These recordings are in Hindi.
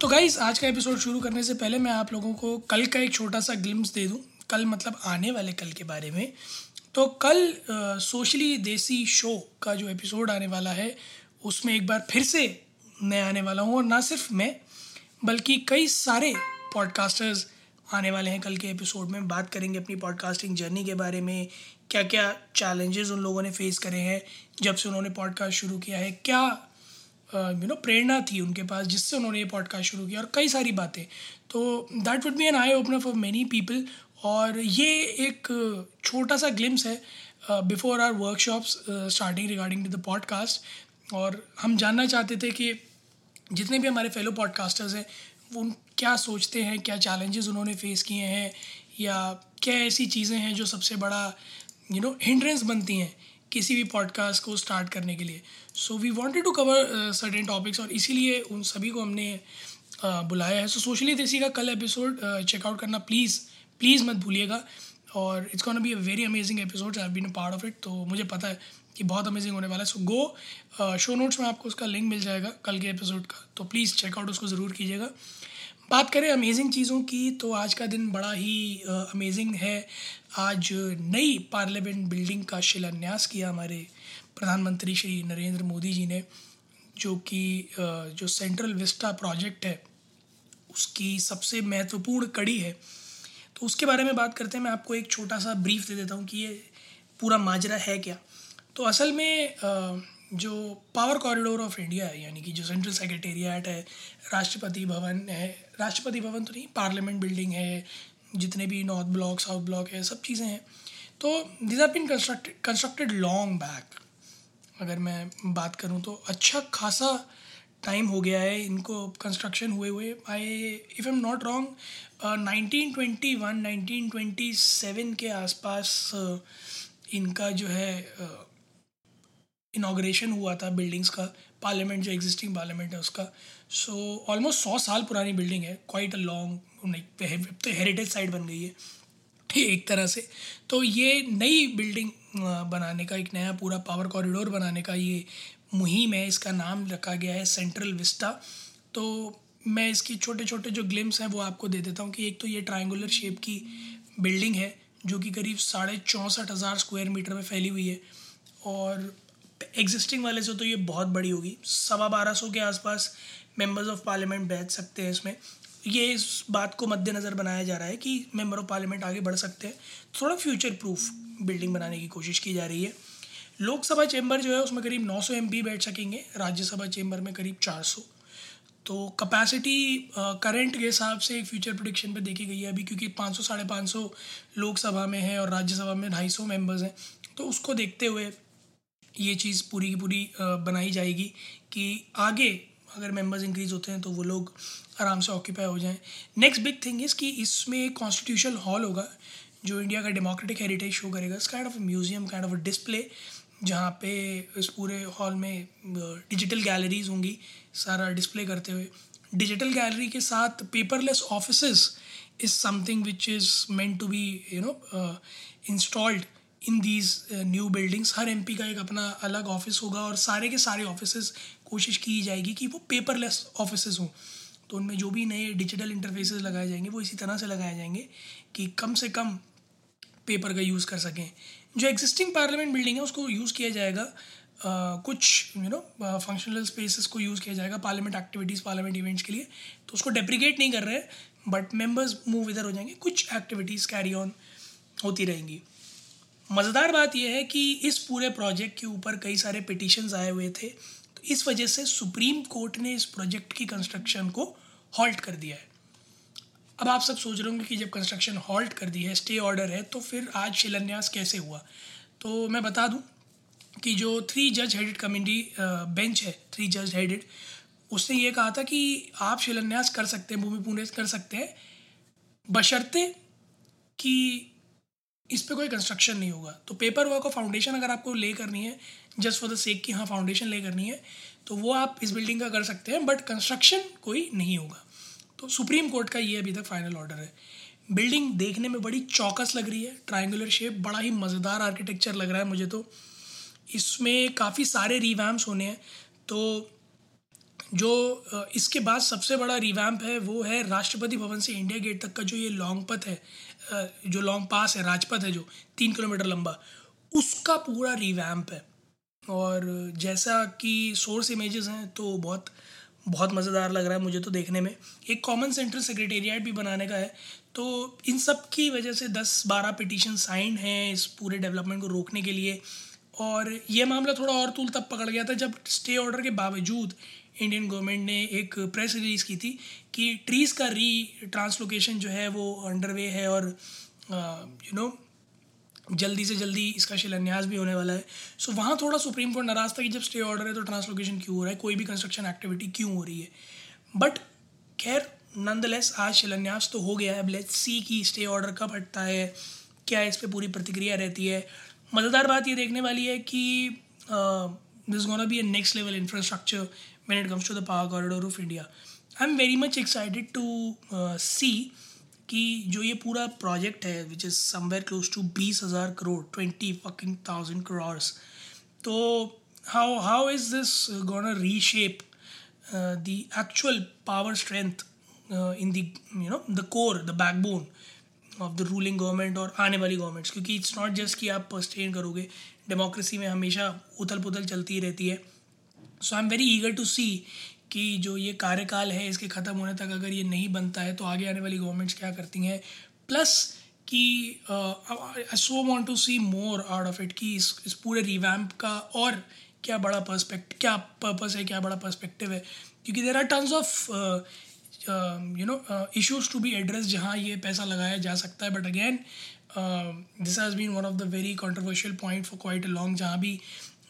तो गाइस आज का एपिसोड शुरू करने से पहले मैं आप लोगों को कल का एक छोटा सा ग्लिम्स दे दूँ। कल मतलब आने वाले कल के बारे में। तो कल सोशली देसी शो का जो एपिसोड आने वाला है, उसमें एक बार फिर से मैं आने वाला हूँ। और ना सिर्फ़ मैं, बल्कि कई सारे पॉडकास्टर्स आने वाले हैं कल के एपिसोड में। बात करेंगे अपनी पॉडकास्टिंग जर्नी के बारे में। क्या क्या चैलेंजेस उन लोगों ने फेस करे हैं, जब से उन्होंने पॉडकास्ट शुरू किया है। क्या यू नो प्रेरणा थी उनके पास, जिससे उन्होंने ये पॉडकास्ट शुरू किया और कई सारी बातें। तो that would be an eye opener for many people और ये एक छोटा सा ग्लिम्स है before our workshops starting regarding to the podcast और हम जानना चाहते थे कि जितने भी हमारे फेलो पॉडकास्टर्स हैं वो क्या सोचते हैं, क्या चैलेंजेस उन्होंने फेस किए हैं या क्या ऐसी चीज़ें हैं जो सबसे बड़ा यू नो हिंड्रेंस बनती हैं किसी भी पॉडकास्ट को स्टार्ट करने के लिए। So we wanted to cover certain topics और इसीलिए उन सभी को हमने uh, बुलाया है। सो सोशली देसी का कल एपिसोड चेकआउट करना प्लीज़ प्लीज़ मत भूलिएगा। और it's gonna be a very amazing episode I been part of it तो मुझे पता है कि बहुत अमेजिंग होने वाला है। सो गो शो नोट्स में आपको उसका लिंक मिल जाएगा कल के एपिसोड का। तो प्लीज़ चेकआउट उसको ज़रूर कीजिएगा। बात करें अमेजिंग चीज़ों की तो आज का दिन बड़ा ही अमेजिंग है। आज नई पार्लियामेंट बिल्डिंग का शिलान्यास किया हमारे प्रधानमंत्री श्री नरेंद्र मोदी जी ने, जो कि जो सेंट्रल विस्टा प्रोजेक्ट है, उसकी सबसे महत्वपूर्ण कड़ी है। तो उसके बारे में बात करते हैं, मैं आपको एक छोटा सा ब्रीफ दे देता हूँ कि ये पूरा माजरा है क्या। तो असल में जो पावर कॉरिडोर ऑफ़ इंडिया है यानी कि जो सेंट्रल सेक्रेटेरिएट है राष्ट्रपति भवन है राष्ट्रपति भवन तो नहीं पार्लियामेंट बिल्डिंग है जितने भी नॉर्थ ब्लॉक साउथ ब्लॉक है सब चीज़ें हैं। तो these are been constructed constructed long back अगर मैं बात करूँ तो अच्छा खासा टाइम हो गया है इनको कंस्ट्रक्शन हुए हुए। I if am not wrong nineteen twenty one nineteen twenty seven के आसपास uh, इनका जो है इनाग्रेशन हुआ था बिल्डिंग्स का पार्लियामेंट जो एग्जिस्टिंग पार्लियामेंट है उसका। सो ऑलमोस्ट सौ साल पुरानी बिल्डिंग है क्वाइट अ लॉन्ग तो हेरिटेज साइट बन गई है, एक तरह से। तो ये नई बिल्डिंग बनाने का, एक नया पूरा पावर कॉरिडोर बनाने का ये मुहिम है, इसका नाम रखा गया है सेंट्रल विस्टा तो मैं इसकी छोटे छोटे जो ग्लिम्स हैं, वो आपको दे देता हूँ कि एक तो ये ट्रायंगुलर शेप की बिल्डिंग है, जो कि करीब साढ़े चौंसठ हज़ार स्क्वायर मीटर में फैली हुई है। और एग्जिस्टिंग वाले से तो ये बहुत बड़ी होगी। सवा बारह सौ के आसपास मेंबर्स ऑफ़ पार्लियामेंट बैठ सकते हैं इसमें। ये इस बात को मद्देनज़र बनाया जा रहा है कि मेंबर ऑफ़ पार्लियामेंट आगे बढ़ सकते हैं। थोड़ा फ्यूचर प्रूफ बिल्डिंग बनाने की कोशिश की जा रही है। लोकसभा चैम्बर जो है, उसमें करीब 900 सौ बैठ सकेंगे। राज्यसभा चैम्बर में करीब 400 तो कैपेसिटी करंट के हिसाब से एक फ्यूचर प्रोडिक्शन पे देखी गई है अभी, क्योंकि 500 साढ़े पाँच सौ लोकसभा में है और राज्यसभा में ढाई सौ मेंबर्स हैं। तो उसको देखते हुए ये चीज़ पूरी की पूरी बनाई जाएगी कि आगे अगर मेंबर्स इंक्रीज़ होते हैं तो वो लोग आराम से ऑक्यूपाई हो जाएँ। नेक्स्ट बिग थिंग इज़ कि इसमें एक कॉन्स्टिट्यूशन हॉल होगा, जो इंडिया का डेमोक्रेटिक हेरिटेज शो करेगा। इस kind of museum kind of display जहाँ पे इस पूरे हॉल में डिजिटल गैलरीज होंगी, सारा डिस्प्ले करते हुए। डिजिटल गैलरी के साथ paperless office is something which is meant to be you know installed in these new buildings her MP का एक अपना अलग ऑफ़िस होगा और सारे के सारे ऑफ़िस कोशिश की जाएगी कि वो पेपरलेस ऑफ़िस हों। तो उनमें जो भी नए डिजिटल इंटरफेसेस लगाए जाएँगे वो इसी तरह से लगाए जाएँगे कि कम से कम पेपर का यूज़ कर सकें। जो एग्जिस्टिंग पार्लियामेंट बिल्डिंग है उसको यूज़ किया जाएगा Uh, कुछ यू नो फंक्शनल स्पेसेस को यूज़ किया जाएगा पार्लियामेंट एक्टिविटीज़ पार्लियामेंट इवेंट्स के लिए। तो उसको डेप्रीकेट नहीं कर रहे बट मेंबर्स मूव इधर हो जाएँगे कुछ एक्टिविटीज़ कैरी ऑन होती रहेंगी। मज़ेदार बात यह है कि इस पूरे प्रोजेक्ट के ऊपर कई सारे पिटिशन्स आए हुए थे। तो इस वजह से सुप्रीम कोर्ट ने इस प्रोजेक्ट की कंस्ट्रक्शन को हॉल्ट कर दिया है। अब आप सब सोच रहे होंगे कि जब कंस्ट्रक्शन हॉल्ट कर दी है स्टे ऑर्डर है तो फिर आज शिलान्यास कैसे हुआ? तो मैं बता दूँ कि जो थ्री जज हेडेड कमेटी बेंच है थ्री जज हेडेड उसने ये कहा था कि आप शिलान्यास कर सकते हैं, भूमि पूर्ण कर सकते हैं, बशर्ते कि इस पर कोई कंस्ट्रक्शन नहीं होगा। तो पेपर वर्क और फाउंडेशन अगर आपको ले करनी है जस्ट फॉर द सेक कि हाँ फाउंडेशन ले करनी है तो वो आप इस बिल्डिंग का कर सकते हैं बट कंस्ट्रक्शन कोई नहीं होगा। तो सुप्रीम कोर्ट का ये अभी तक फाइनल ऑर्डर है। बिल्डिंग देखने में बड़ी चौकस लग रही है ट्राइंगुलर शेप बड़ा ही मज़ेदार आर्किटेक्चर लग रहा है मुझे तो। इसमें काफ़ी सारे रिवैम्प्स होने हैं तो जो इसके बाद सबसे बड़ा रिवैम्प है, वो है राष्ट्रपति भवन से इंडिया गेट तक का जो ये लॉन्ग पथ है जो लॉन्ग पास है, राजपथ है जो, तीन किलोमीटर लंबा, उसका पूरा रिवैम्प है। और जैसा कि सोर्स इमेजेस हैं तो बहुत बहुत मज़ेदार लग रहा है मुझे तो देखने में। एक कॉमन सेंट्रल सेक्रेटेरिएट भी बनाने का है तो इन सब की वजह से दस बारह पिटीशन साइन हैं इस पूरे डेवलपमेंट को रोकने के लिए। और ये मामला थोड़ा और तूल तब पकड़ गया था जब स्टे ऑर्डर के बावजूद इंडियन गवर्नमेंट ने एक प्रेस रिलीज़ की थी कि ट्रीज़ का री ट्रांसलोकेशन जो है वो अंडरवे है और यू नो जल्दी से जल्दी इसका शिलान्यास भी होने वाला है। सो so, वहाँ थोड़ा सुप्रीम कोर्ट नाराज़ था कि जब स्टे ऑर्डर है तो ट्रांसलोकेशन क्यों हो रहा है? कोई भी कंस्ट्रक्शन एक्टिविटी क्यों हो रही है? बट खैर नंदलेस आज शिलान्यास तो हो गया है। अब लेट्स सी की स्टे ऑर्डर कब हटता है क्या इस पर पूरी प्रतिक्रिया रहती है। मज़ेदार बात ये देखने वाली है कि this gonna be a next level infrastructure when it comes to the power corridor of India. I'm very much excited to uh, see कि जो ये पूरा प्रोजेक्ट है which is somewhere close to बीस हज़ार crore twenty fucking thousand crores तो how how is this gonna reshape the actual power strength in the you know the core the backbone of the ruling government और आने वाली गवर्नमेंट्स क्योंकि इट्स नॉट जस्ट कि आप स्टेन करोगे डेमोक्रेसी में हमेशा उथल पुथल चलती रहती है। So I am very eager to see कि जो ये कार्यकाल है, इसके ख़त्म होने तक अगर ये नहीं बनता है तो आगे आने वाली गवर्नमेंट्स क्या करती हैं? प्लस कि I so want to see more out of it कि इस इस पूरे रिवैम्प का और क्या बड़ा पर्सपेक्ट क्या पर्पस है, क्या बड़ा पर्सपेक्टिव है? क्योंकि there are terms of you know issues to be address जहाँ ये पैसा लगाया जा सकता है। But again this has been one of the very controversial point for quite a long जहाँ भी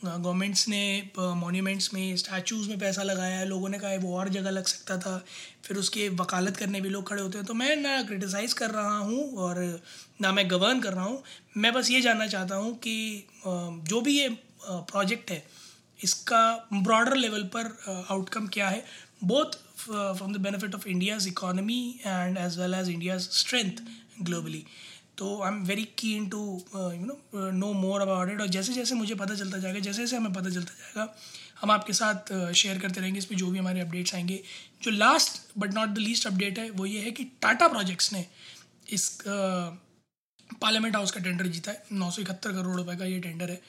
गवर्नमेंट्स ने मोन्यूमेंट्स में स्टैचूज़ में पैसा लगाया है लोगों ने कहा है वो और जगह लग सकता था। फिर उसके वकालत करने भी लोग खड़े होते हैं। तो मैं ना क्रिटिसाइज़ कर रहा हूँ और ना मैं गवर्न कर रहा हूँ। मैं बस ये जानना चाहता हूँ कि जो भी ये प्रोजेक्ट है, इसका ब्रॉडर लेवल पर आउटकम क्या है? Both from the benefit of India's economy and as well as India's strength globally तो I am very keen to you know know more about it और जैसे जैसे मुझे पता चलता जाएगा जैसे जैसे हमें पता चलता जाएगा हम आपके साथ शेयर uh, करते रहेंगे इस पर जो भी हमारे अपडेट्स आएँगे। जो last but not the least update है वो ये है कि टाटा प्रोजेक्ट्स ने इस पार्लियामेंट uh, हाउस का टेंडर जीता है। नौ सौ इकहत्तर करोड़ रुपए का ये टेंडर है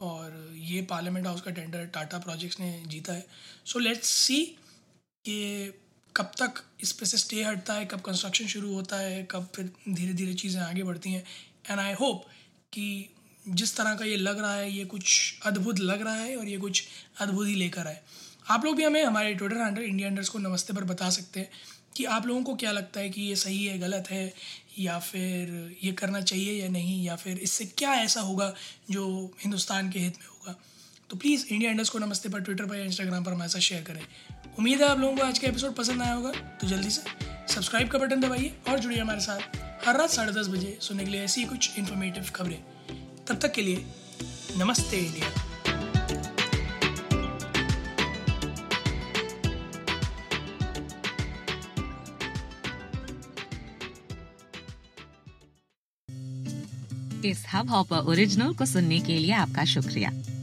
और ये पार्लियामेंट हाउस का टेंडर टाटा प्रोजेक्ट्स ने जीता है। सो लेट्स सी कि कब तक इस पे से स्टे हटता है, कब कंस्ट्रक्शन शुरू होता है, कब फिर धीरे धीरे चीज़ें आगे बढ़ती हैं। एंड आई होप कि जिस तरह का ये लग रहा है, ये कुछ अद्भुत लग रहा है और ये कुछ अद्भुत ही लेकर आए। आप लोग भी हमें हमारे ट्विटर हैंडल इंडिया अंडर्स को नमस्ते पर बता सकते हैं कि आप लोगों को क्या लगता है कि ये सही है, गलत है, या फिर ये करना चाहिए या नहीं, या फिर इससे क्या ऐसा होगा जो हिंदुस्तान के हित में होगा। तो प्लीज़ इंडिया इंडस्ट को नमस्ते पर ट्विटर पर या इंस्टाग्राम पर हमारे साथ शेयर करें। उम्मीद है आप लोगों को आज का एपिसोड पसंद आया होगा तो जल्दी से सब्सक्राइब का बटन दबाइए और जुड़िए हमारे साथ हर रात साढ़े दस बजे सुनने के लिए ऐसी कुछ इन्फॉर्मेटिव खबरें। तब तक के लिए नमस्ते इंडिया इस हब हॉपर ओरिजिनल को सुनने के लिए आपका शुक्रिया।